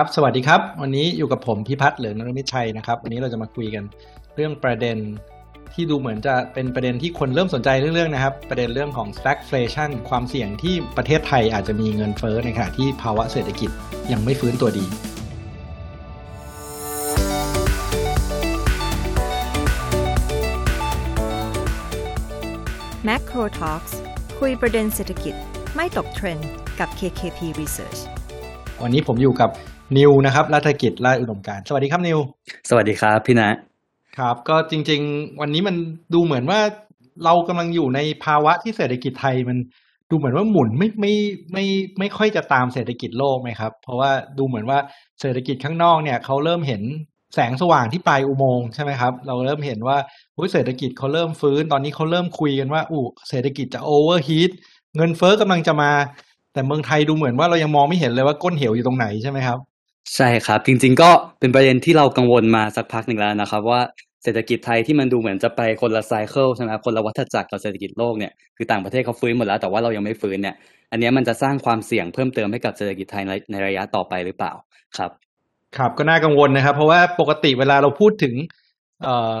ครับ สวัสดีครับ วันนี้อยู่กับผมพิพัฒน์เหลืองนรมิตชัยนะครับ วันนี้เราจะมาคุยกันเรื่องประเด็นที่ดูเหมือนจะเป็นประเด็นที่คนเริ่มสนใจเรื่องๆนะครับ ประเด็นเรื่องของ stagflation ความเสี่ยงที่ประเทศไทยอาจจะมีเงินเฟ้อในขณะที่ภาวะเศรษฐกิจยังไม่ฟื้นตัวดี Macro Talks คุยประเด็นเศรษฐกิจไม่ตกเทรนด์กับ KKP Research วันนี้ผมอยู่กับ นิวนะครับรัฐกิจราชอุดมการณ์สวัสดีครับนิว สวัสดีครับพี่นะครับ ก็จริง ๆ วันนี้มันดูเหมือนว่าเรากำลังอยู่ในภาวะที่เศรษฐกิจไทยมันดูเหมือนว่าหมุนไม่ไม่ไม่ไม่ค่อยจะตามเศรษฐกิจโลกไหมครับ เพราะว่าดูเหมือนว่าเศรษฐกิจข้างนอกเนี่ยเขาเริ่มเห็นแสงสว่างที่ปลายอุโมงค์ใช่ไหมครับ เราเริ่มเห็นว่าอุ๊ยเศรษฐกิจเขาเริ่มฟื้น ตอนนี้เขาเริ่มคุยกันว่าอู้เศรษฐกิจจะโอเวอร์ฮีทเงินเฟ้อกำลังจะมา แต่เมืองไทยดูเหมือนว่าเรายังมองไม่เห็นเลยว่าก้นเหวอยู่ตรงไหนใช่ไหมครับ ใช่ครับ จริง ๆ ก็เป็นประเด็นที่เรากังวลมาสักพักหนึ่งแล้วนะครับ ว่าเศรษฐกิจไทยที่มันดูเหมือนจะไปคนละไซเคิลใช่ไหมครับคนละวัฏจักรกับเศรษฐกิจโลกเนี่ยคือต่างประเทศเขาฟื้นหมดแล้วแต่ว่าเรายังไม่ฟื้นเนี่ยอันนี้มันจะสร้างความเสี่ยงเพิ่มเติมให้กับเศรษฐกิจไทยในในระยะต่อไปหรือเปล่าครับ ครับก็น่ากังวลนะครับ เพราะว่าปกติเวลาเราพูดถึงเอ่อ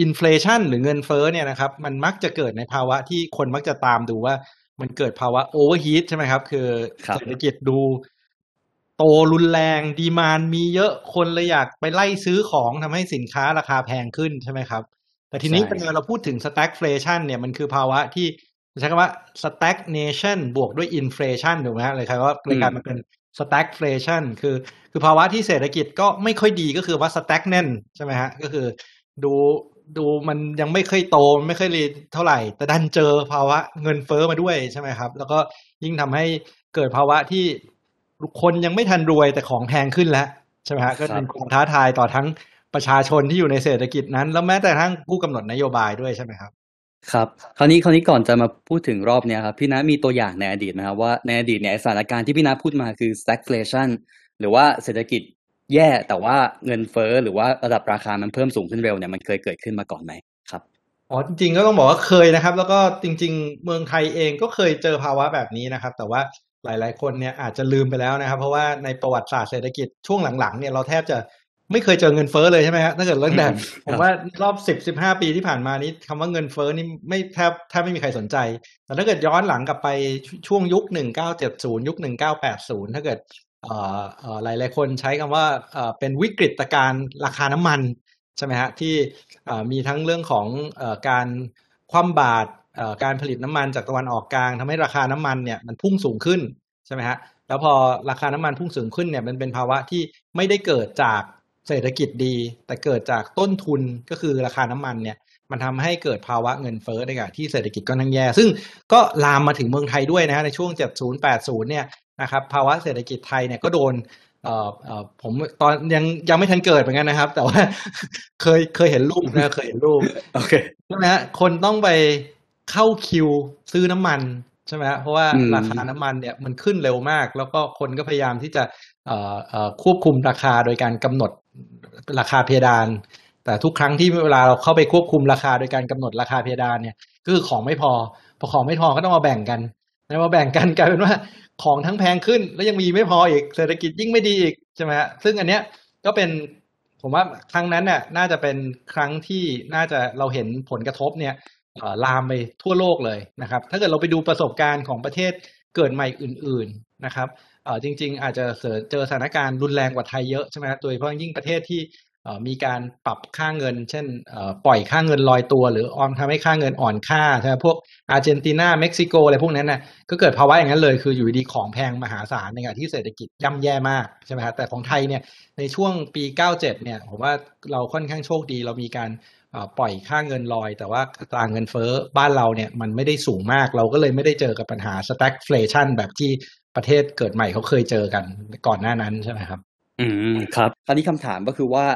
inflation หรือเงินเฟ้อเนี่ยนะครับมันมักจะเกิดในภาวะที่คนมักจะตามดูว่ามันเกิดภาวะ overheat ใช่ไหมครับ คือครับเศรษฐกิจดู โตรุนแรง demand มีเยอะคนเลยอยากไปไล่ซื้อของทำให้สินค้าราคาแพงขึ้นใช่ไหมครับ แต่ทีนี้เวลาเราพูดถึง stagflation เนี่ยมันคือภาวะที่ใช้คำว่า stagnation บวกด้วย inflation ถูกไหมฮะเลยครับว่าเลยกลายมาเป็น stagflation คือ คือภาวะที่เศรษฐกิจก็ไม่ค่อยดีก็คือว่า stagnant ใช่ไหมฮะก็คือดูดูมันยังไม่เคยโตไม่เคยรีเท่าไหร่ แต่ดันเจอภาวะเงินเฟ้อมาด้วยใช่ไหมครับ แล้วก็ยิ่งทำให้เกิดภาวะที่ คนยังไม่ทันรวยแต่ของแพงขึ้นแล้วใช่ไหมฮะก็เป็นความท้าทายต่อทั้งประชาชนที่อยู่ในเศรษฐกิจนั้น แล้วแม้แต่ทั้งผู้กำหนดนโยบายด้วยใช่ไหมครับครับคราวนี้คราวนี้ก่อนจะมาพูดถึงรอบเนี้ยครับพี่นะมีตัวอย่างในอดีตนะครับว่าในอดีตเนี่ยสถานการณ์ที่พี่นะพูดมาคือ stagflation หรือว่าเศรษฐกิจแย่แต่ว่าเงินเฟ้อหรือว่าระดับราคามันเพิ่มสูงขึ้นเร็วเนี่ยมันเคยเกิดขึ้นมาก่อนไหมครับอ๋อจริงๆก็ต้องบอกว่าเคยนะครับ แล้วก็จริง ๆ เมืองไทยเองก็เคยเจอภาวะแบบนี้นะครับ แต่ว่า หลาย ๆ คนเนี่ยอาจจะลืมไปแล้วนะครับ เพราะว่าในประวัติศาสตร์เศรษฐกิจช่วงหลัง ๆ เนี่ยเราแทบจะไม่เคยเจอเงินเฟ้อเลยใช่ไหมฮะถ้าเกิดเรื่องแบบอืมผมว่ารอบสิบสิบห้าปีที่ผ่านมานี้คำว่าเงินเฟ้อนี่ไม่แทบแทบไม่มีใครสนใจ แต่ถ้าเกิดย้อนหลังกลับไปช่วงยุคหนึ่งเก้าเจ็ดศูนย์ยุคหนึ่งเก้าแปดศูนย์ถ้าเกิดเอ่อเอ่อหลายๆคนใช้คำว่าเอ่อเป็นวิกฤตการณ์ราคาน้ำมันใช่ไหมฮะที่เอ่อมีทั้งเรื่องของเอ่อการคว่ำบาตรเอ่อ การผลิตน้ำมันจากตะวันออกกลางทำให้ราคาน้ำมันเนี่ยมันพุ่งสูงขึ้นใช่ไหมฮะแล้วพอราคาน้ำมันพุ่งสูงขึ้นเนี่ยมันเป็นภาวะที่ไม่ได้เกิดจากเศรษฐกิจดี แต่เกิดจากต้นทุนก็คือราคาน้ำมันเนี่ยมันทำให้เกิดภาวะเงินเฟ้อในขณะที่เศรษฐกิจก็นั่งแย่ ซึ่งก็ลามมาถึงเมืองไทยด้วยนะฮะในช่วง 70 80 เนี่ยนะครับภาวะเศรษฐกิจไทยเนี่ยก็โดนเอ่อเอ่อผมตอนยังยังไม่ทันเกิดเหมือนกันนะครับ แต่ว่าเคยเคยเห็นรูปนะเคยเห็นรูปโอเคใช่ไหมฮะคนต้องไป เข้าคิวซื้อน้ำมันใช่ไหมฮะเพราะว่าอืมราคาน้ำมันเนี่ยมันขึ้นเร็วมาก แล้วก็คนก็พยายามที่จะเอ่อเอ่อควบคุมราคาโดยการกำหนดราคาเพดาน แต่ทุกครั้งที่เวลาเราเข้าไปควบคุมราคาโดยการกำหนดราคาเพดานเนี่ยก็คือของไม่พอพอของไม่พอก็ต้องมาแบ่งกันแล้วมาแบ่งกันกลายเป็นว่าของทั้งแพงขึ้น แล้วยังมีไม่พออีกเศรษฐกิจยิ่งไม่ดีอีกใช่ไหมฮะซึ่งอันเนี้ยก็เป็นผมว่าครั้งนั้นเนี่ยน่าจะเป็นครั้งที่น่าจะเราเห็นผลกระทบเนี่ยเอ่อ ลามไปทั่วโลกเลยนะครับ ถ้าเกิดเราไปดูประสบการณ์ของประเทศเกิดใหม่อื่น ๆนะครับจริง ๆ อาจจะเจอสถานการณ์รุนแรงกว่าไทยเยอะใช่ไหมโดยเฉพาะยิ่งประเทศที่มีการปรับค่าเงิน เช่นปล่อยค่าเงินลอยตัว หรือออมทำให้ค่าเงินอ่อนค่าใช่ไหมพวกอาร์เจนตินาเม็กซิโกอะไรพวกนั้นน่ะก็เกิดภาวะอย่างนั้นเลยคืออยู่ดีๆของแพงมหาศาลในขณะที่เศรษฐกิจย่ำแย่มากใช่ไหมฮะแต่ของไทยเนี่ยในช่วงปี 97เนี่ยผมว่าเราค่อนข้างโชคดีเรามีการ ปล่อยค่าเงินลอย แต่ว่าอัตราเงินเฟ้อบ้านเราเนี่ยมันไม่ได้สูงมากเราก็เลยไม่ได้เจอกับปัญหา stagflation แบบที่ประเทศเกิดใหม่เขาเคยเจอกันก่อนหน้านั้นใช่ไหมครับ อืมครับคราวนี้คำถามก็คือว่า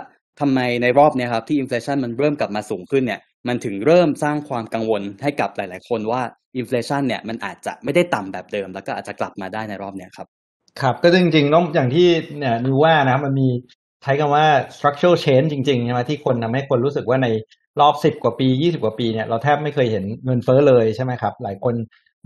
ทำไมในรอบเนี้ยครับที่อินฟลชันมันเริ่มกลับมาสูงขึ้นเนี่ยมันถึงเริ่มสร้างความกังวลให้กับหลาย ๆ คนว่าอินฟลชันเนี่ยมันอาจจะไม่ได้ต่ำแบบเดิม แล้วก็อาจจะกลับมาได้ในรอบเนี้ยครับครับก็จริงๆต้องอย่างที่เนี่ยนิวว่านะครับมันมี ใช้คำว่า structural change จริงๆใช่ไหมที่คนทำให้คนรู้สึกว่าในรอบสิบกว่าปียี่สิบกว่าปีเนี่ยเราแทบไม่เคยเห็นเงินเฟ้อเลยใช่ไหมครับ หลายคน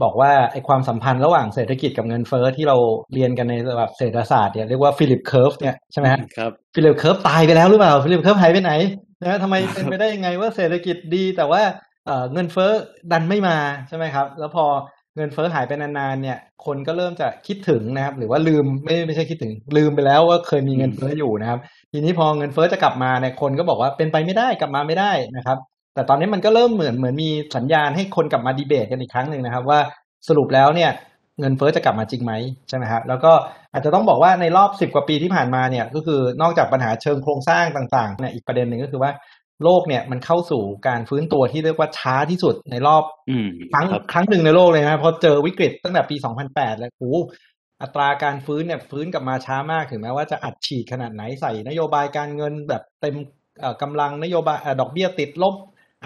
บอกว่าไอ้ความสัมพันธ์ระหว่างเศรษฐกิจกับเงินเฟ้อที่เราเรียนกันในระดับเศรษฐศาสตร์เนี่ยเรียกว่า Phillips curve เนี่ยใช่ไหมฮะครับ Phillips curve ตายไปแล้วหรือเปล่า Phillips curve หายไปไหนนะทำไมเป็นไปได้ยังไงว่าเศรษฐกิจดีแต่ว่าเอ่อเงินเฟ้อดันไม่มาใช่ไหมครับ แล้วพอ เงินเฟ้อหายไปนานๆเนี่ย คนก็เริ่มจะคิดถึงนะครับ หรือว่าลืมไม่ไม่ใช่คิดถึง ลืมไปแล้วว่าเคยมีเงินเฟ้ออยู่นะครับ ทีนี้พอเงินเฟ้อจะกลับมาเนี่ยคนก็บอกว่าเป็นไปไม่ได้กลับมาไม่ได้นะครับ แต่ตอนนี้มันก็เริ่มเหมือนเหมือนมีสัญญาณให้คนกลับมาดีเบตกันอีกครั้งหนึ่งนะครับ ว่าสรุปแล้วเนี่ยเงินเฟ้อจะกลับมาจริงไหมใช่ไหมครับแล้วก็อาจจะต้องบอกว่าในรอบสิบกว่าปีที่ผ่านมาเนี่ยก็คือนอกจากปัญหาเชิงโครงสร้างต่างๆเนี่ยอีกประเด็นหนึ่งก็คือว่า โลกเนี่ยมันเข้าสู่การฟื้นตัวที่เรียกว่าช้าที่สุดในรอบอืมครั้งครับครั้งหนึ่งในโลกเลยนะพอเจอวิกฤตตั้งแต่ปี 2008 แล้วโอ้โหอัตราการฟื้นเนี่ยฟื้นกลับมาช้ามากถึงแม้ว่าจะอัดฉีดขนาดไหนใส่นโยบายการเงินแบบเต็มเอ่อกำลังนโยบายเอ่อดอกเบี้ยติดลบ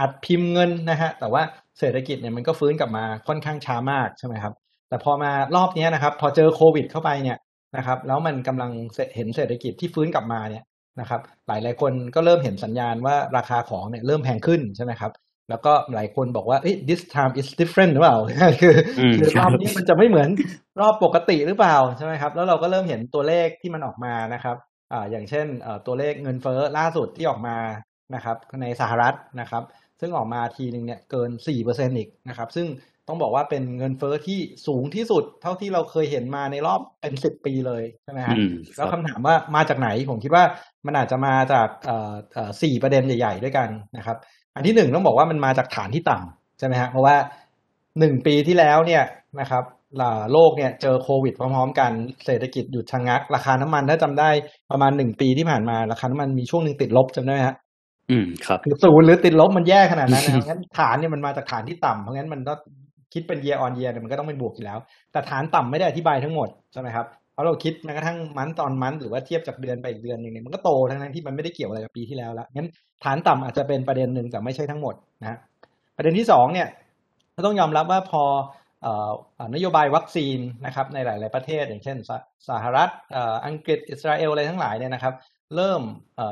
อัดพิมพ์เงินนะฮะแต่ว่าเศรษฐกิจเนี่ยมันก็ฟื้นกลับมาค่อนข้างช้ามากใช่ไหมครับ แต่พอมารอบเนี้ยนะครับ พอเจอโควิด เข้าไปเนี่ยนะครับ แล้วมันกำลังเห็นเศรษฐกิจที่ฟื้นกลับมาเนี่ย นะครับหลายหลายๆคนก็เริ่มเห็นสัญญาณว่าราคาของเนี่ยเริ่มแพงขึ้นใช่ไหมครับแล้วก็หลายคนบอกว่าเอ้ย this time is different หรือเปล่าคืออมคือรอบนี้มันจะไม่เหมือนรอบปกติหรือเปล่าใช่ไหมครับแล้วเราก็เริ่มเห็นตัวเลขที่มันออกมานะครับอ่าอย่างเช่นเอ่อตัวเลขเงินเฟ้อล่าสุดที่ออกมานะครับในสหรัฐนะครับ ซึ่งออกมาทีหนึ่งเนี่ยเกิน4%อีกนะครับ ซึ่ง ต้องบอกว่าเป็นเงินเฟ้อที่สูงที่สุด เท่าที่เราเคยเห็นมาในรอบเป็น10ปีเลยใช่ไหมฮะอืมคแล้วรับคำถามว่ามาจากไหนผมคิดว่ามันอาจจะมาจากเอ่อเอ่อสี่ประเด็นใหญ่ ๆ ด้วยกันนะครับ อันที่หนึ่งต้องบอกว่ามันมาจากฐานที่ต่ำใช่ไหมฮะเพราะว่าหนึ่งปีที่แล้วเนี่ยนะครับอ่าโลกเนี่ยเจอโควิดพร้อมๆ กันเศรษฐกิจหยุดชะงัก ราคาน้ำมันถ้าจำได้ประมาณหนึ่งปีที่ผ่านมาราคาน้ำมันมีช่วงหนึ่งติดลบจำได้ไหมฮะอืมครับคือศูนย์หรือติดลบมันแย่ขนาดนั้นนะครับงั้นฐานเนี่ยมันมาจากฐานที่ต่ำเพราะงั้นมันก็ คิดเป็น year on year เนี่ยมันก็ต้องเป็นบวกอยู่แล้ว แต่ฐานต่ำไม่ได้อธิบายทั้งหมดใช่ไหมครับเพราะเราคิดแม้กระทั่งมันตอนมันหรือว่าเทียบจากเดือนไปอีกเดือนหนึ่งเนี่ยมันก็โตทั้งนั้นที่มันไม่ได้เกี่ยวอะไรกับปีที่แล้วล้วงั้นฐานต่ำอาจจะเป็นประเด็นหนึ่งแต่ไม่ใช่ทั้งหมดนะฮะประเด็นที่สองเนี่ยก็ต้องยอมรับว่าพอออนโยบายวัคซีนนะครับในหลาย ๆ ประเทศ อย่างเช่นสหสหรัฐอ,อังกฤษอิสราเอลอะไรทั้งหลายเนี่ยนะครับเริ่ม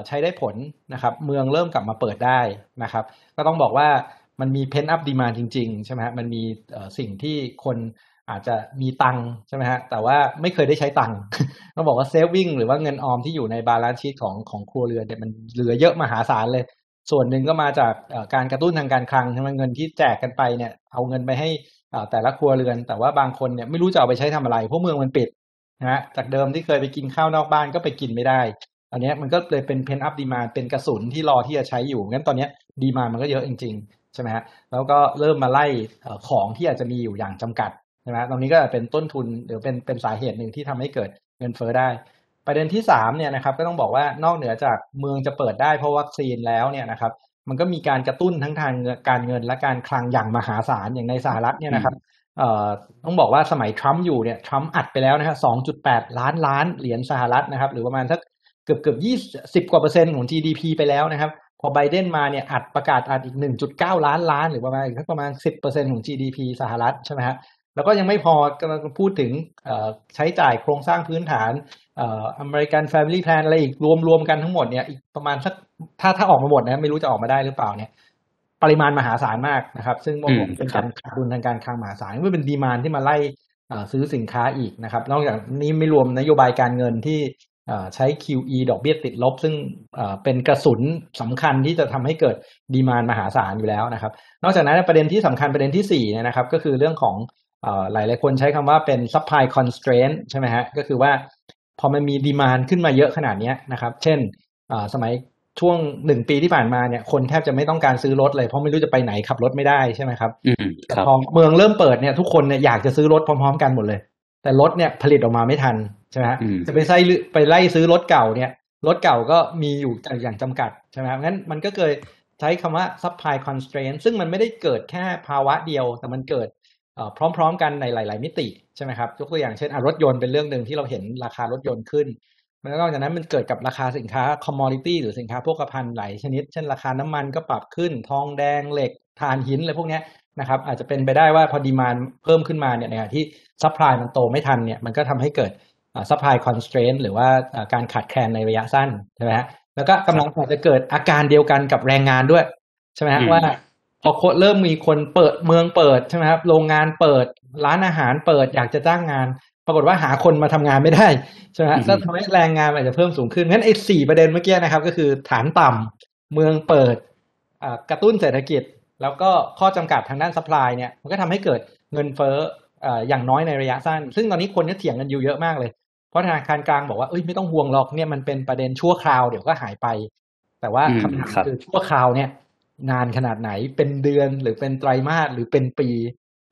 ใช้ได้ผลนะครับเมืองเริ่มกลับมาเปิดได้นะครับ ก็ต้องบอกว่า มันมี pent-up demand จริง ๆ ใช่ไหมฮะมันมีสิ่งที่คนอาจจะมีตังใช่ไหมฮะแต่ว่าไม่เคยได้ใช้ตังต้องบอกว่า saving หรือว่าเงินออมที่อยู่ใน balance sheet ของของครัวเรือนเนี่ยมันเหลือเยอะมหาศาลเลย ส่วนหนึ่งก็มาจากการกระตุ้นทางการคลังใช่ไหมเงินที่แจกกันไปเนี่ยเอาเงินไปให้แต่ละครัวเรือน แต่ว่าบางคนเนี่ยไม่รู้จะเอาไปใช้ทำอะไรเพราะเมืองมันปิดนะฮะจากเดิมที่เคยไปกินข้าวนอกบ้านก็ไปกินไม่ได้อันนี้มันก็เลยเป็นเพนอัพดีมาเป็นกระสุนที่รอที่จะใช้อยู่งั้นตอนเนี้ดีมามันก็เยอะจริง ๆ ใช่ไหมฮะแล้วก็เริ่มมาไล่ของที่อาจจะมีอยู่อย่างจำกัดใช่ไหมฮะตรงนี้ก็เป็นต้นทุนหรือเป็นเป็นสาเหตุหนึ่งที่ทำให้เกิดเงินเฟ้อได้ ประเด็นที่สามเนี่ยนะครับก็ต้องบอกว่านอกเหนือจากเมืองจะเปิดได้เพราะวัคซีนแล้วเนี่ยนะครับมันก็มีการกระตุ้นทั้งทางการเงินและการคลังอย่างมหาศาลอย่างในสหรัฐเนี่ยนะครับต้องบอกว่าสมัยทรัมป์อยู่เนี่ยทรัมป์อัดไปแล้วนะฮะ2.8 ล้านล้านเหรียญสหรัฐนะครับ หรือประมาณสักเกือบเกือบยี่สิบกว่าเปอร์เซ็นต์ของ GDP ไปแล้วนะครับ พอไบเดนมาเนี่ยอัดประกาศอัดอีก 1.9 ล้านล้าน หรือประมาณอีกสักประมาณ 10เปอร์เซ็นต์ของ GDP สหรัฐใช่ไหมฮะแล้วก็ยังไม่พอกำลังพูดถึงเอ่อใช้จ่ายโครงสร้างพื้นฐานเอ่อ American Family Plan อะไรอีกรวมรวมกันทั้งหมดเนี่ยอีกประมาณสักถ้าถ้าออกมาหมดนะไม่รู้จะออกมาได้หรือเปล่าเนี่ยปริมาณมหาศาลมากนะครับ ซึ่งผมอืมเป็นครักาบรขาดดุลทางการคลังมหาศาลไม่เป็นดีมานที่มาไล่เอ่อซื้อสินค้าอีกนะครับ นอกจากนี้ไม่รวมนโยบายการเงินที่เอ่อ ใช้ QE ดอกเบี้ยติดลบ ซึ่งเอ่อเป็นกระสุนสำคัญที่จะทำให้เกิดดีมานมหาศาลอยู่แล้วนะครับ นอกจากนั้นประเด็นที่สำคัญประเด็นที่สี่เนี่ยนะครับ ก็คือเรื่องของเอ่อหลายหลายๆคนใช้คำว่าเป็น supply constraint ใช่ไหมฮะ ก็คือว่าพอมันมีดีมานขึ้นมาเยอะขนาดเนี้ยนะครับ เช่นเอ่อสมัยช่วงหนึ่งปีที่ผ่านมาเนี่ยคนแทบจะไม่ต้องการซื้อรถเลยเพราะไม่รู้จะไปไหนขับรถไม่ได้ใช่ไหมครับอืมแต่ครับพอเมืองเริ่มเปิดเนี่ยทุกคนเนี่ยอยากจะซื้อรถพร้อม ๆ กันหมดเลย แต่รถเนี่ยผลิตออกมาไม่ทัน ใช่ไหมฮะอืมจะไปไล่ไปไล่ซื้อรถเก่าเนี่ยรถเก่าก็มีอยู่อย่างจำกัดใช่ไหมครับงั้นมันก็เกิดใช้คำว่า supply constraint ซึ่งมันไม่ได้เกิดแค่ภาวะเดียว แต่มันเกิดเอ่อพร้อมๆ กันในหลาย ๆ มิติใช่ไหมครับยกตัวอย่างเช่นอะรถยนต์เป็นเรื่องหนึ่งที่เราเห็นราคารถยนต์ขึ้นแล้วนอกจากนั้นมันเกิดกับราคาสินค้า commodity หรือสินค้าโภคภัณฑ์หลายชนิด เช่นราคาน้ำมันก็ปรับขึ้น ทองแดงเหล็กถ่านหินอะไรพวกเนี้ยนะครับ อาจจะเป็นไปได้ว่าพอดีมานเพิ่มขึ้นมาเนี่ยในขณะที่ supply มันโตไม่ทันเนี่ยมันก็ทำให้เกิดอ่า supply constraint หรือว่าอ่าการขาดแคลนในระยะสั้นใช่ไหมฮะแล้วก็กำลังอาจจะเกิดอาการเดียวกันกับแรงงานด้วย ใช่ไหมฮะอืมว่าพอคนเริ่มมีคนเปิดเมืองเปิดใช่ไหมครับโรงงานเปิดร้านอาหารเปิดอยากจะจ้างงาน ปรากฏว่าหาคนมาทำงานไม่ได้ใช่ไหมฮะอือฮึก็ทำให้แรงงานอาจจะเพิ่มสูงขึ้นงั้นไอ้สี่ประเด็นเมื่อกี้นะครับ ก็คือฐานต่ำเมืองเปิดอ่ากระตุ้นเศรษฐกิจ แล้วก็ข้อจำกัดทางด้าน supply เนี่ยมันก็ทำให้เกิดเงินเฟ้อ อ่าอย่างน้อยในระยะสั้น ซึ่งตอนนี้คนก็เถียงกันอยู่เยอะมากเลย เพราะธนาคารกลางบอกว่าเอ้ยไม่ต้องห่วงหรอกเนี่ยมันเป็นประเด็นชั่วคราวเดี๋ยวก็หายไป แต่ว่าอืมคำถามครับคือชั่วคราวเนี่ยนานขนาดไหนเป็นเดือนหรือเป็นไตรมาสหรือเป็นปี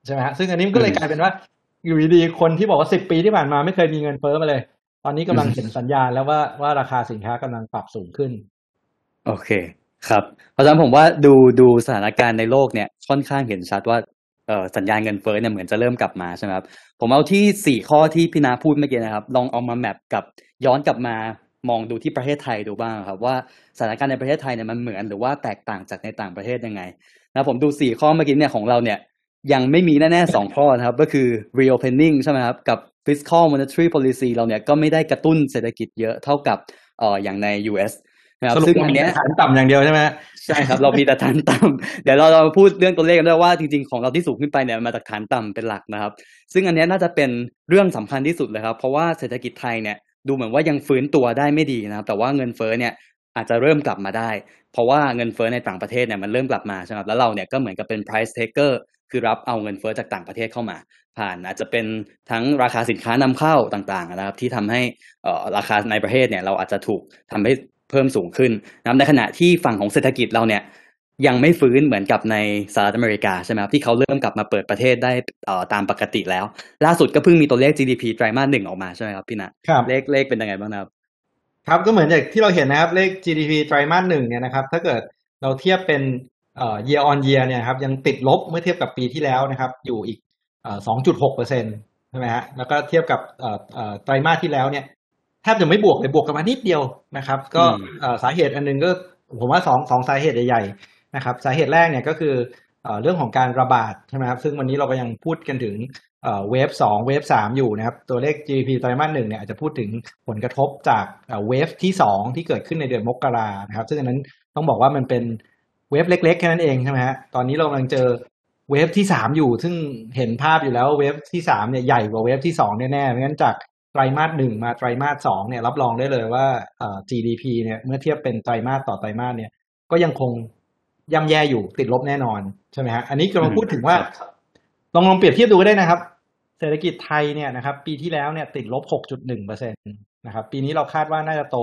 ใช่ไหมฮะซึ่งอันนี้มันก็เลยกลายเป็นว่าอยู่ดีๆคนที่บอกว่าสิบปีที่ผ่านมาไม่เคยมีเงินเฟ้อมาเลย ตอนนี้กำลังเห็นสัญญาณแล้วว่าว่าราคาสินค้ากำลังปรับสูงขึ้น โอเคครับ เพราะฉะนั้นผมว่าดูดูสถานการณ์ในโลกเนี่ยค่อนข้างเห็นชัดว่าเอ่อ สัญญาณเงินเฟ้อเนี่ยเหมือนจะเริ่มกลับมาใช่ไหมครับผมเอาที่สี่ข้อที่พี่นาพูดเมื่อกี้นะครับ ลองเอามาแมปกับย้อนกลับมามองดูที่ประเทศไทยดูบ้างครับว่าสถานการณ์ในประเทศไทยเนี่ยมันเหมือนหรือว่าแตกต่างจากในต่างประเทศยังไงนะผมดูสี่ข้อเมื่อกี้เนี่ยของเราเนี่ยยังไม่มีแน่ๆสองข้อนะครับ ก็คือ reopening ใช่ไหมครับ กับ fiscal monetary policy เราเนี่ยก็ไม่ได้กระตุ้นเศรษฐกิจเยอะเท่ากับเอ่ออย่างใน US นะครับสรุปซึ่งเราอันมีเนี้ยฐานต่ำอย่างเดียวใช่ไหมฮะ ใช่ครับเรามีแต่ฐานต่ำเดี๋ยวเราเราพูดเรื่องตัวเลขกันด้วยว่าจริงๆของเราที่สูงขึ้นไปเนี่ยมาจากฐานต่ำเป็นหลักนะครับ ซึ่งอันนี้น่าจะเป็นเรื่องสำคัญที่สุดเลยครับ เพราะว่าเศรษฐกิจไทยเนี่ยดูเหมือนว่ายังฟื้นตัวได้ไม่ดีนะครับ แต่ว่าเงินเฟ้อเนี่ยอาจจะเริ่มกลับมาได้ เพราะว่าเงินเฟ้อในต่างประเทศเนี่ยมันเริ่มกลับมาใช่ไหมแล้วเราเนี่ยก็เหมือนกับเป็น price taker คือรับเอาเงินเฟ้อจากต่างประเทศเข้ามา ผ่านอาจจะเป็นทั้งราคาสินค้านำเข้าต่างๆนะครับ ที่ทำให้อ่อราคาในประเทศเนี่ยเราอาจจะถูกทำให้ เพิ่มสูงขึ้นนะครับในขณะที่ฝั่งของเศรษฐกิจเราเนี่ยยังไม่ฟื้นเหมือนกับในสหรัฐอเมริกาใช่ไหมครับที่เขาเริ่มกลับมาเปิดประเทศได้เอ่อตามปกติแล้ว ล่าสุดก็เพิ่งมีตัวเลข GDP ไตรมาสหนึ่งออกมาใช่ไหมครับพี่นะครับเลขเลขเป็นยังไงบ้างนะครับครับก็เหมือนอย่างที่เราเห็นนะครับเลข GDP ไตรมาสหนึ่งเนี่ยนะครับถ้าเกิดเราเทียบเป็นเอ่อ year on year เนี่ยครับยังติดลบเมื่อเทียบกับปีที่แล้วนะครับอยู่อีกเอ่อ2.6เปอร์เซ็นใช่ไหมฮะแล้วก็เทียบกับเอ่อเอ่อไตรมาสที่แล้วเนี่ย แทบจะไม่บวกเลยบวกกันมานิดเดียวนะครับ ก็อืมเอ่อสาเหตุอันหนึงก็ผมว่าสองสองสาเหตุใหญ่ๆนะครับ สาเหตุแรกเนี่ยก็คือเอ่อเรื่องของการระบาดใช่ไหมครับซึ่งวันนี้เราก็ยังพูดกันถึงเอ่อเวฟสองเวฟสามอยู่นะครับ ตัวเลข GDP ไตรมาสหนึ่งเนี่ยอาจจะพูดถึงผลกระทบจากเอ่อเวฟที่สองที่เกิดขึ้นในเดือนมกรานะครับ ซึ่งอันนั้นต้องบอกว่ามันเป็นเวฟเล็กๆแค่นั้นเองใช่ไหมฮะตอนนี้เรากำลังเจอเวฟที่สามอยู่ ซึ่งเห็นภาพอยู่แล้วว่าเวฟที่สามเนี่ยใหญ่กว่าเวฟที่สองแน่ๆเพราะฉะนั้นจาก ไตรมาสหนึ่งมาไตรมาสสองเนี่ยรับรองได้เลยว่าเอ่อ GDP เนี่ยเมื่อเทียบเป็นไตรมาสต่อไตรมาสเนี่ยก็ยังคงย่ำแย่อยู่ติดลบแน่นอนใช่ไหมฮะอันนี้กำลังพูดถึงว่าครับลองลองเปรียบเทียบดูก็ได้นะครับ เศรษฐกิจไทยเนี่ยนะครับ ปีที่แล้วเนี่ยติดลบ 6.1เปอร์เซ็นตนะครับ ปีนี้เราคาดว่าน่าจะโต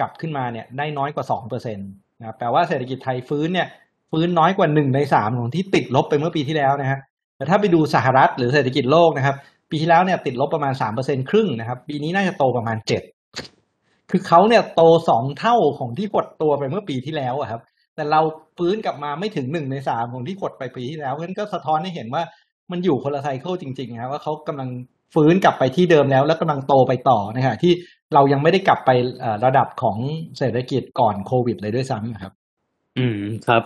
กลับขึ้นมาเนี่ยได้น้อยกว่า2เปอร์เซ็นตนะครับแปลว่าเศรษฐกิจไทยฟื้นเนี่ยฟื้นน้อยกว่าหนึ่งในสามของที่ติดลบไปเมื่อปีที่แล้วนะฮะแต่ถ้าไปดูสหรัฐหรือเศรษฐกิจโลกนะครับ ปีที่แล้วเนี่ยติดลบประมาณ3เปอร์เซ็นครึ่งนะครับ ปีนี้น่าจะโตประมาณ7คือเขาเนี่ยโตสองเท่าของที่หดตัวไปเมื่อปีที่แล้วอะครับ แต่เราฟื้นกลับมาไม่ถึงหนึ่งในสามของที่กดไปปีที่แล้วเพราะฉะนั้นก็สะท้อนให้เห็นว่ามันอยู่คนละไซเคิลจริงๆนะครับว่าเขากำลังฟื้นกลับไปที่เดิมแล้วแล้วกำลังโตไปต่อนะฮะที่เรายังไม่ได้กลับไประดับของเศรษฐกิจก่อนโควิดเลยด้วยซ้ำครับ อืมครับ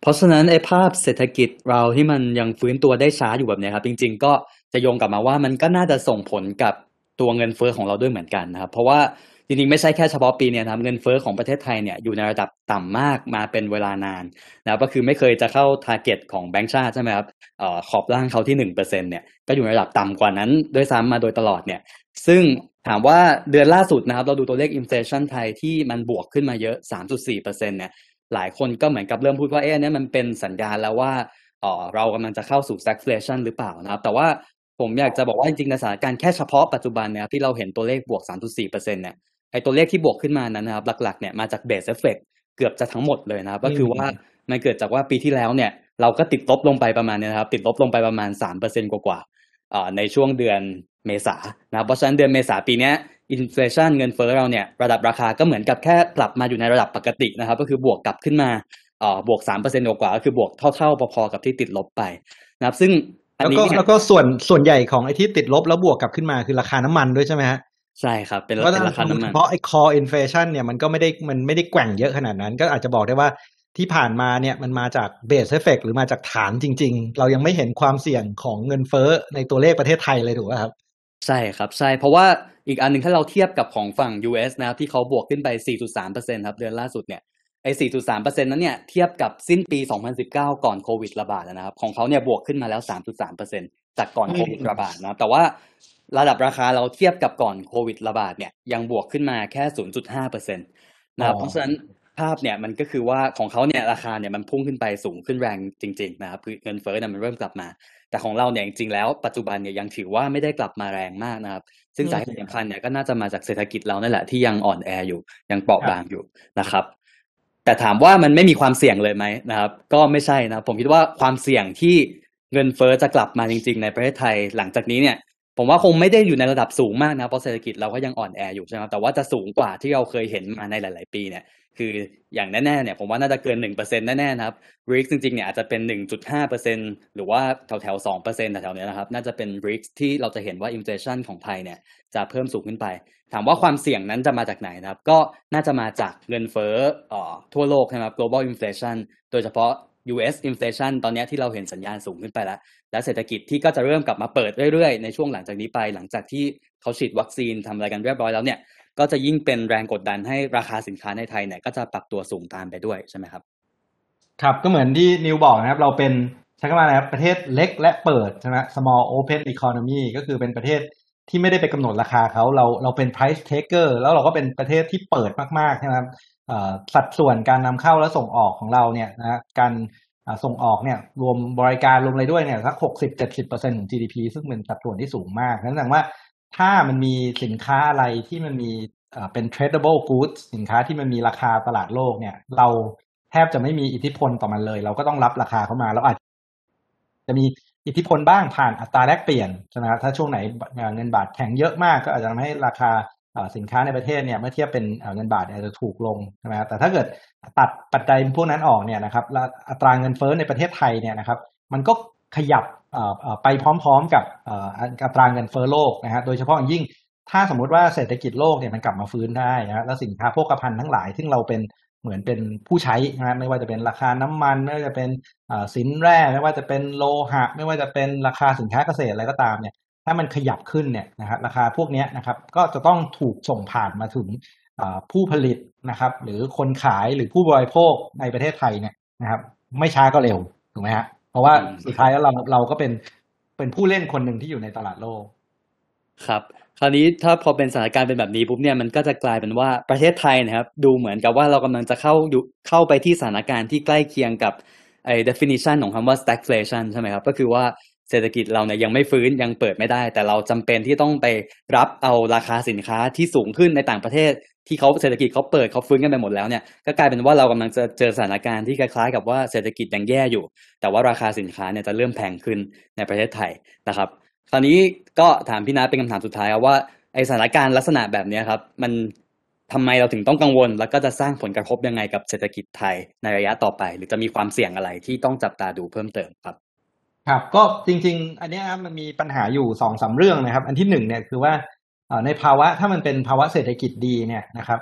เพราะฉะนั้นไอ้ภาพเศรษฐกิจเราที่มันยังฟื้นตัวได้ช้าอยู่แบบนี้ครับ จริง ๆ ก็ จะโยงกลับมาว่ามันก็น่าจะส่งผลกับตัวเงินเฟ้อของเราด้วยเหมือนกันนะครับ เพราะว่าจริงๆไม่ใช่แค่เฉพาะปีเนี้ยนะครับเงินเฟ้อของประเทศไทยเนี่ยอยู่ในระดับต่ำมากมาเป็นเวลานานนะครับก็คือไม่เคยจะเข้าทาร์เก็ตของแบงก์ชาติใช่ไหมครับออขอบล่างเขาที่หนึ่งเปอร์เซ็นเนี่ยก็อยู่ในระดับต่ำกว่านั้นด้วยซ้ำมาโดยตลอดเนี่ย ซึ่งถามว่าเดือนล่าสุดนะครับ เราดูตัวเลข inflation ไทยที่มันบวกขึ้นมาเยอะ 3.4%เนี่ยหลายคนก็เหมือนกับเริ่มพูดว่าเอ๊ะเนี้ยมันเป็นสัญญาณแล้วว่าเออเรากำลังจะเข้าสู่ stagflation หรือเปล่านะครับ แต่ว่า ผมอยากจะบอกว่าจริงๆในสถานการณ์แค่เฉพาะปัจจุบันเนี่ยครับที่เราเห็นตัวเลขบวก 3.4%เนี่ยไอตัวเลขที่บวกขึ้นมานั้นนะครับหลักๆเนี่ยมาจาก base effect เกือบจะทั้งหมดเลยนะครับก็คือว่ามันเกิดจากว่าปีที่แล้วเนี่ยเราก็ติดลบลงไปประมาณเนี้นะครับติดลบลงไปประมาณ 3%กว่าๆเอ่อในช่วงเดือนเมษานะครับเพราะฉะนั้นเดือนเมษาปีเนี้ยอินฟลชันเงินเฟ้อเราเนี่ยระดับราคาก็เหมือนกับแค่กลับมาอยู่ในระดับปกตินะครับก็คือบวกกลับขึ้นมาเอ่อบวกสามเปอร์เซ็นต์กว่าๆก็คือบวกเท่าๆพอๆกับที่ติดลบไปนะครับซึ่งอัน แล้วนี้ก็เนี่ยแล้วก็ส่วนส่วนใหญ่ของไอ้ที่ติดลบแล้วบวกกลับขึ้นมาคือราคาน้ำมันด้วยใช่ไหมฮะใช่ครับ เป็นเพราะเป็นถ้าราคาดูน้ำเฉมันพาะไอ้ core inflation เนี่ยมันก็ไม่ได้มันไม่ได้แกว่งเยอะขนาดนั้น ก็อาจจะบอกได้ว่าที่ผ่านมาเนี่ยมันมาจาก base effect หรือมาจากฐานจริง ๆ เรายังไม่เห็นความเสี่ยงของเงินเฟ้อในตัวเลขประเทศไทยเลยถูกไหมครับ ใช่ครับใช่เพราะว่าอีกอันหนึ่งถ้าเราเทียบกับของฝั่ง US นะครับที่เขาบวกขึ้นไป 4.3%ครับเดือนล่าสุดเนี่ย ไอ้ 4.3%นั้นเนี่ยเทียบกับสิ้นปี 2019 ก่อนโควิดระบาดนะครับ ของเขาเนี่ยบวกขึ้นมาแล้ว 3.3%จากก่อนอืมโควิดระบาดนะแต่ว่าระดับราคาเราเทียบกับก่อนโควิดระบาดเนี่ยยังบวกขึ้นมาแค่ 0.5เปอร์เซ็นต์นะครับเพราะฉะนั้นภาพเนี่ยมันก็คือว่าของเขาเนี่ยราคาเนี่ยมันพุ่งขึ้นไปสูงขึ้นแรงจริงๆนะครับคือเงินเฟ้อเนี่ยมันเริ่มกลับมา แต่ของเราเนี่ยจริงๆแล้วปัจจุบันเนี่ยยังถือว่าไม่ได้กลับมาแรงมากนะครับ ซึ่งสาเหตุสำคัญเนี่ยก็น่าจะมาจากเศรษฐกิจเรานั่นแหละที่ยังอ่อนแออยู่ยังเปราะบางอยู่นะครับ แต่ถามว่ามันไม่มีความเสี่ยงเลยไหมนะครับ ก็ไม่ใช่นะผมคิดว่าความเสี่ยงที่เงินเฟ้อจะกลับมาจริง ๆ ในประเทศไทย หลังจากนี้เนี่ย ผมว่าคงไม่ได้อยู่ในระดับสูงมากนะเพราะเศรษฐกิจเราก็ยังอ่อนแออยู่ใช่ไหมครับแต่ว่าจะสูงกว่าที่เราเคยเห็นมาในหลาย ๆ ปีเนี่ยคืออย่างแน่ ๆ เนี่ยผมว่าน่าจะเกินหนึ่งเปอร์เซ็นต์แน่ ๆ นะครับ REIX จริง ๆ เนี่ยอาจจะเป็นหนึ่งจุดห้าเปอร์เซ็นหรือว่าแถวๆสองเปอร์เซ็นต์แถวๆเนี้ยนะครับ น่าจะเป็น REIX ที่เราจะเห็นว่า inflation ของไทยเนี่ยจะเพิ่มสูงขึ้นไป ถามว่าความเสี่ยงนั้นจะมาจากไหนนะครับ ก็น่าจะมาจากเงินเฟ้ออทั่วโลกนะครับ global inflation โดยเฉพาะ US inflation ตอนนี้ที่เราเห็นสัญญาณสูงขึ้นไปแล้ว และเศรษฐกิจที่ก็จะเริ่มกลับมาเปิดเรื่อยๆ ในช่วงหลังจากนี้ไป หลังจากที่เขาฉีดวัคซีนทำอะไรกันเรียบร้อยแล้วเนี่ยก็จะยิ่งเป็นแรงกดดันให้ราคาสินค้าในไทยเนี่ยก็จะปรับตัวสูงตามไปด้วยใช่ไหมครับ ครับก็เหมือนที่นิวบอกนะครับเราเป็นใช้คำว่าอะไรครับประเทศเล็กและเปิดใช่ไหม small open economy ก็คือเป็นประเทศที่ไม่ได้ไปกำหนดราคาเขาเราเราเป็น price taker แล้วเราก็เป็นประเทศที่เปิดมากๆใช่ไหมครับสัดส่วนการนำเข้าและส่งออกของเราเนี่ยนะการอ่า ส่งออกเนี่ยรวมบริการรวมอะไรด้วยเนี่ยสักหกสิบเจ็ดสิบเปอร์เซ็นของ GDP ซึ่งเป็นสัดส่วนที่สูงมากนั่นแสดงว่าถ้ามันมีสินค้าอะไรที่มันมีเอ่อเป็น tradable goods สินค้าที่มันมีราคาตลาดโลกเนี่ย เราแทบจะไม่มีอิทธิพลต่อมันเลย เราก็ต้องรับราคาเข้ามาแล้วอาจจะมีอิทธิพลบ้างผ่านอัตราแลกเปลี่ยนใช่ไหมครับถ้าช่วงไหนเงินบาทแข็งเยอะมากก็อาจจะทำให้ราคา สินค้าในประเทศเนี่ยเมื่อเทียบเป็นเงินบาทอาจจะถูกลงใช่ไหมครับแต่ถ้าเกิดตัดปัจจัยพวกนั้นออกเนี่ยนะครับอัตราเงินเฟ้อในประเทศไทยเนี่ยนะครับมันก็ขยับไปพร้อมๆกับอัตราเงินเฟ้อโลกนะฮะโดยเฉพาะยิ่งถ้าสมมุติว่าเศรษฐกิจโลกเนี่ยมันกลับมาฟื้นได้นะแล้วสินค้าโภคภัณฑ์ทั้งหลายซึ่งเราเป็นเหมือนเป็นผู้ใช้นะไม่ว่าจะเป็นราคาน้ำมัน ไม่ว่าจะเป็นสินแร่ ไม่ว่าจะเป็นโลหะ ไม่ว่าจะเป็นราคาสินค้าเกษตรอะไรก็ตามเนี่ย ถ้ามันขยับขึ้นเนี่ยนะครับราคาพวกนี้นะครับก็จะต้องถูกส่งผ่านมาถึงผู้ผลิตนะครับ หรือคนขายหรือผู้บริโภคในประเทศไทยเนี่ยนะครับ ไม่ช้าก็เร็วถูกไหมฮะเพราะว่าสุดท้ายแล้วเราเราก็เป็นเป็นผู้เล่นคนหนึ่งที่อยู่ในตลาดโลก ครับ คราวนี้ถ้าพอเป็นสถานการณ์เป็นแบบนี้ปุ๊บเนี่ยมันก็จะกลายเป็นว่าประเทศไทยนะครับ ดูเหมือนกับว่าเรากำลังจะเข้าอยู่เข้าไปที่สถานการณ์ที่ใกล้เคียงกับไอ้ definition ของคำว่า stagflation ใช่ไหมครับ ก็คือว่า เศรษฐกิจเราเนี่ยยังไม่ฟื้นยังเปิดไม่ได้ แต่เราจำเป็นที่ต้องไปรับเอาราคาสินค้าที่สูงขึ้นในต่างประเทศ ที่เขาเศรษฐกิจเขาเปิดเขาฟื้นกันไปหมดแล้วเนี่ยก็กลายเป็นว่าเรากำลังจะเจอสถานการณ์ที่คล้ายๆ กับว่าเศรษฐกิจยังแย่อยู่ แต่ว่าราคาสินค้าเนี่ยจะเริ่มแพงขึ้นในประเทศไทยนะครับ คราวนี้ก็ถามพี่นัทเป็นคำถามสุดท้ายว่าไอสถานการณ์ลักษณะแบบนี้ครับมันทำไมเราถึงต้องกังวล แล้วก็จะสร้างผลกระทบยังไงกับเศรษฐกิจไทยในระยะต่อไป หรือจะมีความเสี่ยงอะไรที่ต้องจับตาดูเพิ่มเติมครับ ครับก็จริง ๆ อันนี้ครับมันมีปัญหาอยู่สองสาเรื่องนะครับ อันที่หนึ่งเนี่ยคือว่าในภาวะถ้ามันเป็นภาวะเศรษฐกิจดีเนี่ยนะครับ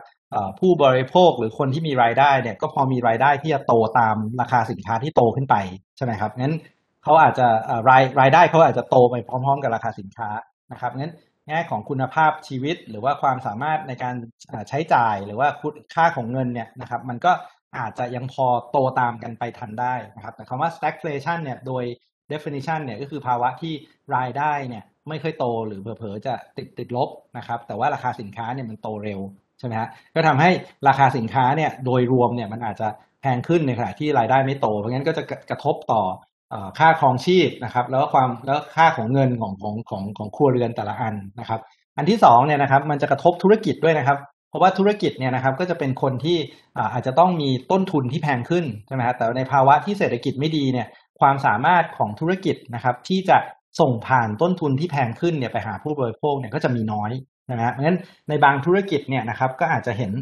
ผู้บริโภคหรือคนที่มีรายได้เนี่ยก็พอมีรายได้ที่จะโตตามราคาสินค้าที่โตขึ้นไปใช่ไหมครับงั้นเขาอาจจะรายรายได้เขาอาจจะโตไปพร้อม ๆ กับราคาสินค้านะครับงั้นแง่ของคุณภาพชีวิตหรือว่าความสามารถในการใช้จ่ายหรือว่าค่าของเงินเนี่ยนะครับมันก็อาจจะยังพอโตตามกันไปทันได้นะครับแต่คำว่า stagflation เนี่ยโดย definition เนี่ยก็คือภาวะที่รายได้เนี่ยไม่ค่อยโตหรือเผลอๆจะติดติดลบนะครับ แต่ว่าราคาสินค้าเนี่ยมันโตเร็วใช่ไหมฮะก็ทำให้ราคาสินค้าเนี่ยโดยรวมเนี่ยมันอาจจะแพงขึ้นในขณะที่รายได้ไม่โต เพราะงั้นก็จะกระทบต่อค่าครองชีพนะครับ แล้วก็ความแล้วค่าของเงินของของของของครัวเรือนแต่ละอันนะครับ อันที่สองเนี่ยนะครับมันจะกระทบธุรกิจด้วยนะครับเพราะว่าธุรกิจเนี่ยนะครับก็จะเป็นคนที่อาจจะต้องมีต้นทุนที่แพงขึ้นใช่ไหมครับแต่ในภาวะที่เศรษฐกิจไม่ดีเนี่ย ความสามารถของธุรกิจนะครับที่จะส่งผ่านต้นทุนที่แพงขึ้นเนี่ยไปหาผู้บริโภคเนี่ยก็จะมีน้อยนะฮะเพราะฉะนั้นในบางธุรกิจเนี่ยนะครับก็อาจจะเห็น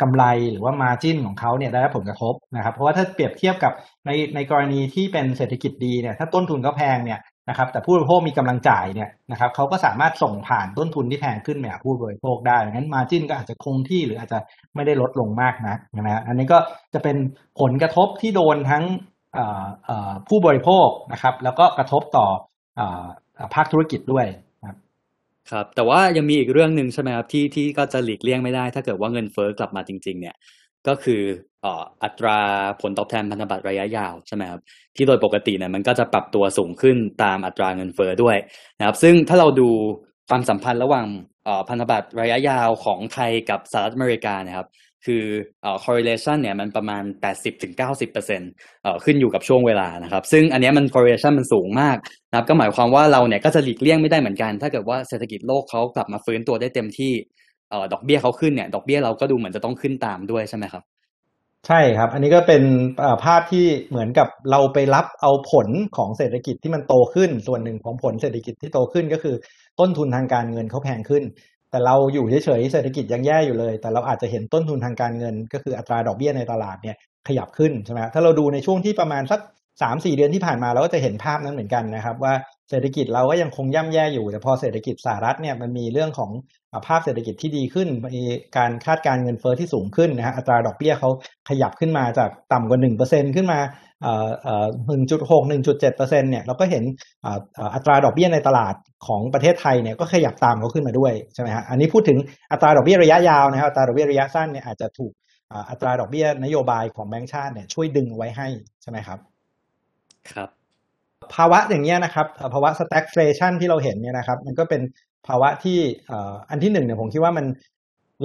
กำไรหรือว่ามาจิ้นของเขาเนี่ยได้รับผลกระทบนะครับเพราะว่าถ้าเปรียบเทียบกับในในกรณีที่เป็นเศรษฐกิจดีเนี่ยถ้าต้นทุนเขาแพงเนี่ยนะครับแต่ผู้บริโภคมีกำลังจ่ายเนี่ยนะครับเขาก็สามารถส่งผ่านต้นทุนที่แพงขึ้นไปหาผู้บริโภคได้งั้นมาจิ้นก็อาจจะคงที่หรืออาจจะไม่ได้ลดลงมากนะนะฮะอันนี้ก็จะเป็นผลกระทบที่โดนทั้ง ผู้บริโภคนะครับ แล้วก็กระทบต่อภาคธุรกิจด้วยครับแต่ว่ายังมีอีกเรื่องหนึ่งใช่ไหมครับที่ที่ก็จะหลีกเลี่ยงไม่ได้ ถ้าเกิดว่าเงินเฟ้อกลับมาจริง ๆ เนี่ยก็คืออัตราผลตอบแทนพันธบัตรระยะยาวใช่ไหมครับที่โดยปกติเนี่ยมันก็จะปรับตัวสูงขึ้นตามอัตราเงินเฟ้อด้วยนะครับซึ่งถ้าเราดูความสัมพันธ์ระหว่างพันธบัตรระยะยาวของไทยกับสหรัฐอเมริกานะครับ คือเอ่อ correlation เนี่ยมันประมาณ 80-90%เอ่อขึ้นอยู่กับช่วงเวลานะครับ ซึ่งอันนี้มัน correlation มันสูงมากนะครับก็หมายความว่าเราเนี่ยก็จะหลีกเลี่ยงไม่ได้เหมือนกัน ถ้าเกิดว่าเศรษฐกิจโลกเขากลับมาฟื้นตัวได้เต็มที่เอ่อดอกเบี้ยเขาขึ้นเนี่ยดอกเบี้ยเราก็ดูเหมือนจะต้องขึ้นตามด้วยใช่ไหมครับ ใช่ครับ อันนี้ก็เป็นภาพที่เหมือนกับเราไปรับเอาผลของเศรษฐกิจที่มันโตขึ้นส่วนหนึ่งของผลเศรษฐกิจที่โตขึ้นก็คือ ต้นทุนทางการเงินเขาแพงขึ้น แต่เราอยู่เฉยๆเศรษฐกิจยังแย่อยู่เลย แต่เราอาจจะเห็นต้นทุนทางการเงิน ก็คืออัตราดอกเบี้ยในตลาดเนี่ยขยับขึ้นใช่ไหมถ้าเราดูในช่วงที่ประมาณสักสามสี่เดือนที่ผ่านมาเราก็จะเห็นภาพนั้นเหมือนกันนะครับว่า เศรษฐกิจเราก็ยังคงย่ำแย่อยู่ แต่พอเศรษฐกิจสหรัฐเนี่ยมันมีเรื่องของภาพเศรษฐกิจที่ดีขึ้น มีการคาดการเงินเฟ้อที่สูงขึ้นนะฮะอัตราดอกเบี้ยเขาขยับขึ้นมาจากต่ำกว่าหนึ่งเปอร์เซ็นขึ้นมาหนึ่งจุดหกหนึ่งจุดเจ็ดเปอร์เซ็นเนี่ยเราก็เห็นอัตราดอกเบี้ยในตลาดของประเทศไทยเนี่ยก็ขยับตามเขาขึ้นมาด้วยใช่ไหมฮะอันนี้พูดถึงอัตราดอกเบี้ยระยะยาวนะครับอัตราดอกเบี้ยระยะสั้นเนี่ยอาจจะถูกอัตราดอกเบี้ยนโยบายของแบงก์ชาติเนี่ยช่วยดึงไว้ให้ใช่ไหมครับ ครับ ภาวะอย่างเงี้ยนะครับเอ่อภาวะ stagflation ที่เราเห็นเนี่ยนะครับ มันก็เป็นภาวะที่เอ่ออันที่หนึ่งเนี่ยผมคิดว่ามัน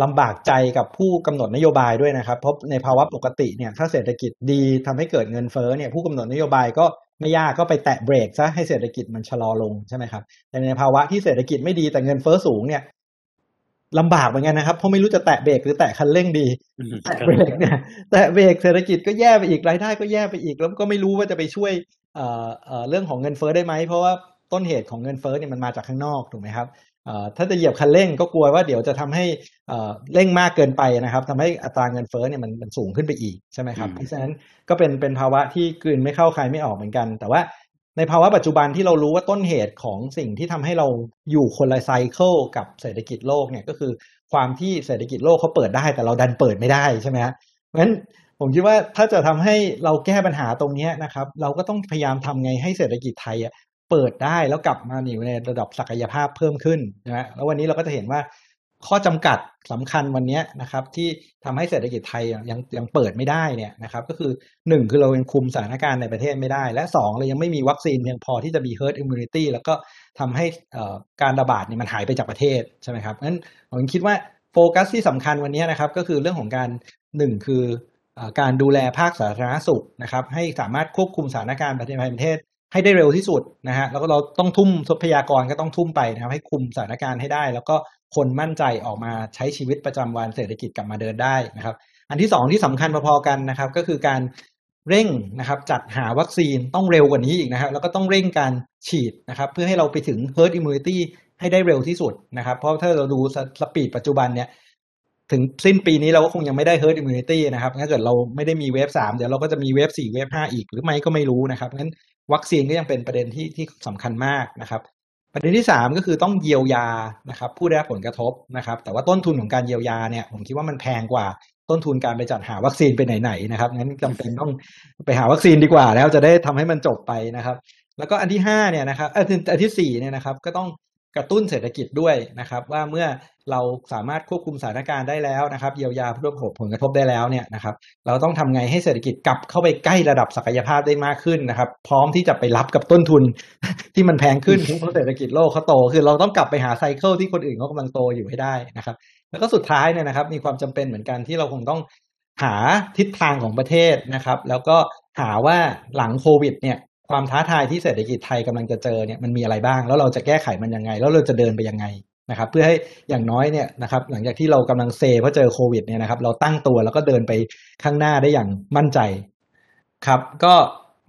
ลำบากใจกับผู้กำหนดนโยบายด้วยนะครับ เพราะในภาวะปกติเนี่ยถ้าเศรษฐกิจดีทำให้เกิดเงินเฟ้อเนี่ยผู้กำหนดนโยบายก็ไม่ยากก็ไปแตะเบรกซะให้เศรษฐกิจมันชะลอลงใช่ไหมครับแต่ในภาวะที่เศรษฐกิจไม่ดีแต่เงินเฟ้อสูงเนี่ยลำบากเหมือนกันนะครับเพราะไม่รู้จะแตะเบรกหรือแตะคันเร่งดีแตะเบรกเนี่ยแตะเบรกเศรษฐกิจก็แย่ไปอีกรายได้ก็แย่ไปอีก แล้วก็ไม่รู้ว่าจะไปช่วย เอ่อเอ่อเรื่องของเงินเฟ้อได้ไหมเพราะว่าต้นเหตุของเงินเฟ้อเนี่ยมันมาจากข้างนอกถูกไหมครับเอ่อถ้าจะเหยียบคันเร่งก็กลัวว่าเดี๋ยวจะทำให้เอ่อเร่งมากเกินไปนะครับทำให้อัตราเงินเฟ้อเนี่ยมันมันสูงขึ้นไปอีกใช่ไหมครับอืมเพราะฉะนั้นก็เป็นเป็นภาวะที่กลืนไม่เข้าใครไม่ออกเหมือนกัน แต่ว่าในภาวะปัจจุบันที่เรารู้ว่าต้นเหตุของสิ่งที่ทำให้เราอยู่คนละไซเคิลกับเศรษฐกิจโลกเนี่ยก็คือความที่เศรษฐกิจโลกเขาเปิดได้แต่เราดันเปิดไม่ได้ใช่ไหมฮะเพราะฉะนั้น ผมคิดว่าถ้าจะทำให้เราแก้ปัญหาตรงนี้นะครับ เราก็ต้องพยายามทำไงให้เศรษฐกิจไทยอะเปิดได้แล้วกลับมาอยู่ในระดับศักยภาพเพิ่มขึ้นนะฮะแล้ววันนี้เราก็จะเห็นว่าข้อจำกัดสำคัญวันนี้นะครับ ที่ทำให้เศรษฐกิจไทยยังยังเปิดไม่ได้เนี่ยนะครับ ก็คือหนึ่งคือเรายังคุมสถานการณ์ในประเทศไม่ได้ และสองเรายังไม่มีวัคซีนเพียงพอที่จะมี herd immunity แล้วก็ทำให้การระบาดเนี่ยมันหายไปจากประเทศใช่ไหมครับงั้นผมคิดว่าโฟกัสที่สำคัญวันนี้นะครับ ก็คือเรื่องของการหนึ่งคือ การดูแลภาคสาธารณสุขนะครับ ให้สามารถควบคุมสถานการณ์ประเทศประเทศให้ได้เร็วที่สุดนะฮะแล้วก็เราต้องทุ่มทรัพยากรก็ต้องทุ่มไปนะครับ ให้คุมสถานการณ์ให้ได้ แล้วก็คนมั่นใจออกมาใช้ชีวิตประจำวันเศรษฐกิจกลับมาเดินได้นะครับ อันที่สองที่สำคัญพอๆกันนะครับ ก็คือการเร่งนะครับจัดหาวัคซีนต้องเร็วกว่านี้อีกนะครับแล้วก็ต้องเร่งการฉีดนะครับ เพื่อให้เราไปถึง herd immunity ให้ได้เร็วที่สุดนะครับ เพราะถ้าเราดูสปีดปัจจุบันเนี่ย ถึงสิ้นปีนี้เราก็คงยังไม่ได้ herd immunity นะครับถ้าเกิดเราไม่ได้มีเวฟสามเดี๋ยวเราก็จะมีเวฟสี่เวฟห้าอีกหรือไม่ก็ไม่รู้นะครับงั้นวัคซีนก็ยังเป็นประเด็นที่ที่สำคัญมากนะครับประเด็นที่สามก็คือต้องเยียวยานะครับผู้ได้รับผลกระทบนะครับ แต่ว่าต้นทุนของการเยียวยาเนี่ยผมคิดว่ามันแพงกว่าต้นทุนการไปจัดหาวัคซีนไปไหนๆนะครับงั้นจำเป็นต้องไปหาวัคซีนดีกว่า แล้วจะได้ทำให้มันจบไปนะครับ แล้วก็อันที่ห้าเนี่ยนะครับเอออันที่สี่เนี่ยนะครับก็ต้อง กระตุ้นเศรษฐกิจด้วยนะครับ ว่าเมื่อเราสามารถควบคุมสถานการณ์ได้แล้วนะครับ เยียวยาผู้ได้รับผลกระทบได้แล้วเนี่ยนะครับ เราต้องทำไงให้เศรษฐกิจกลับเข้าไปใกล้ระดับศักยภาพได้มากขึ้นนะครับ พร้อมที่จะไปรับกับต้นทุนที่มันแพงขึ้นเพราะเศรษฐกิจโลกเขาโตคือเราต้องกลับไปหาไซเคิลที่คนอื่นเขากำลังโตอยู่ให้ได้นะครับ แล้วก็สุดท้ายเนี่ยนะครับ มีความจำเป็นเหมือนกันที่เราคงต้องหาทิศทางของประเทศนะครับ แล้วก็หาว่าหลังโควิดเนี่ย ความท้าทายที่เศรษฐกิจไทยกำลังจะเจอเนี่ยมันมีอะไรบ้าง แล้วเราจะแก้ไขมันยังไง แล้วเราจะเดินไปยังไงนะครับ เพื่อให้อย่างน้อยเนี่ยนะครับ หลังจากที่เรากำลังเซเพราะเจอโควิดเนี่ยนะครับ เราตั้งตัวแล้วก็เดินไปข้างหน้าได้อย่างมั่นใจครับ ก็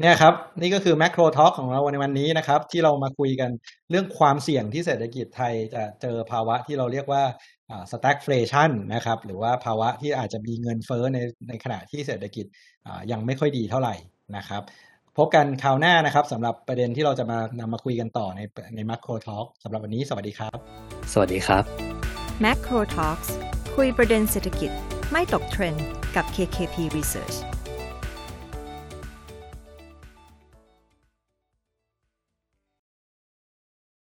เนี่ยครับ นี่ก็คือ Macro Talk ของเราในวันนี้นะครับ ที่เรามาคุยกันเรื่องความเสี่ยงที่เศรษฐกิจไทยจะเจอภาวะที่เราเรียกว่าอ่า stagflation นะครับ หรือว่าภาวะที่อาจจะมีเงินเฟ้อในในขณะที่เศรษฐกิจยังไม่ค่อยดีเท่าไหร่นะครับ พบกันคราวหน้านะครับสำหรับประเด็นที่เราจะมานำมาคุยกันต่อในใน Macro Talk สำหรับวันนี้สวัสดีครับ สวัสดีครับ Macro Talks คุยประเด็นเศรษฐกิจไม่ตกเทรนด์กับ KKP Research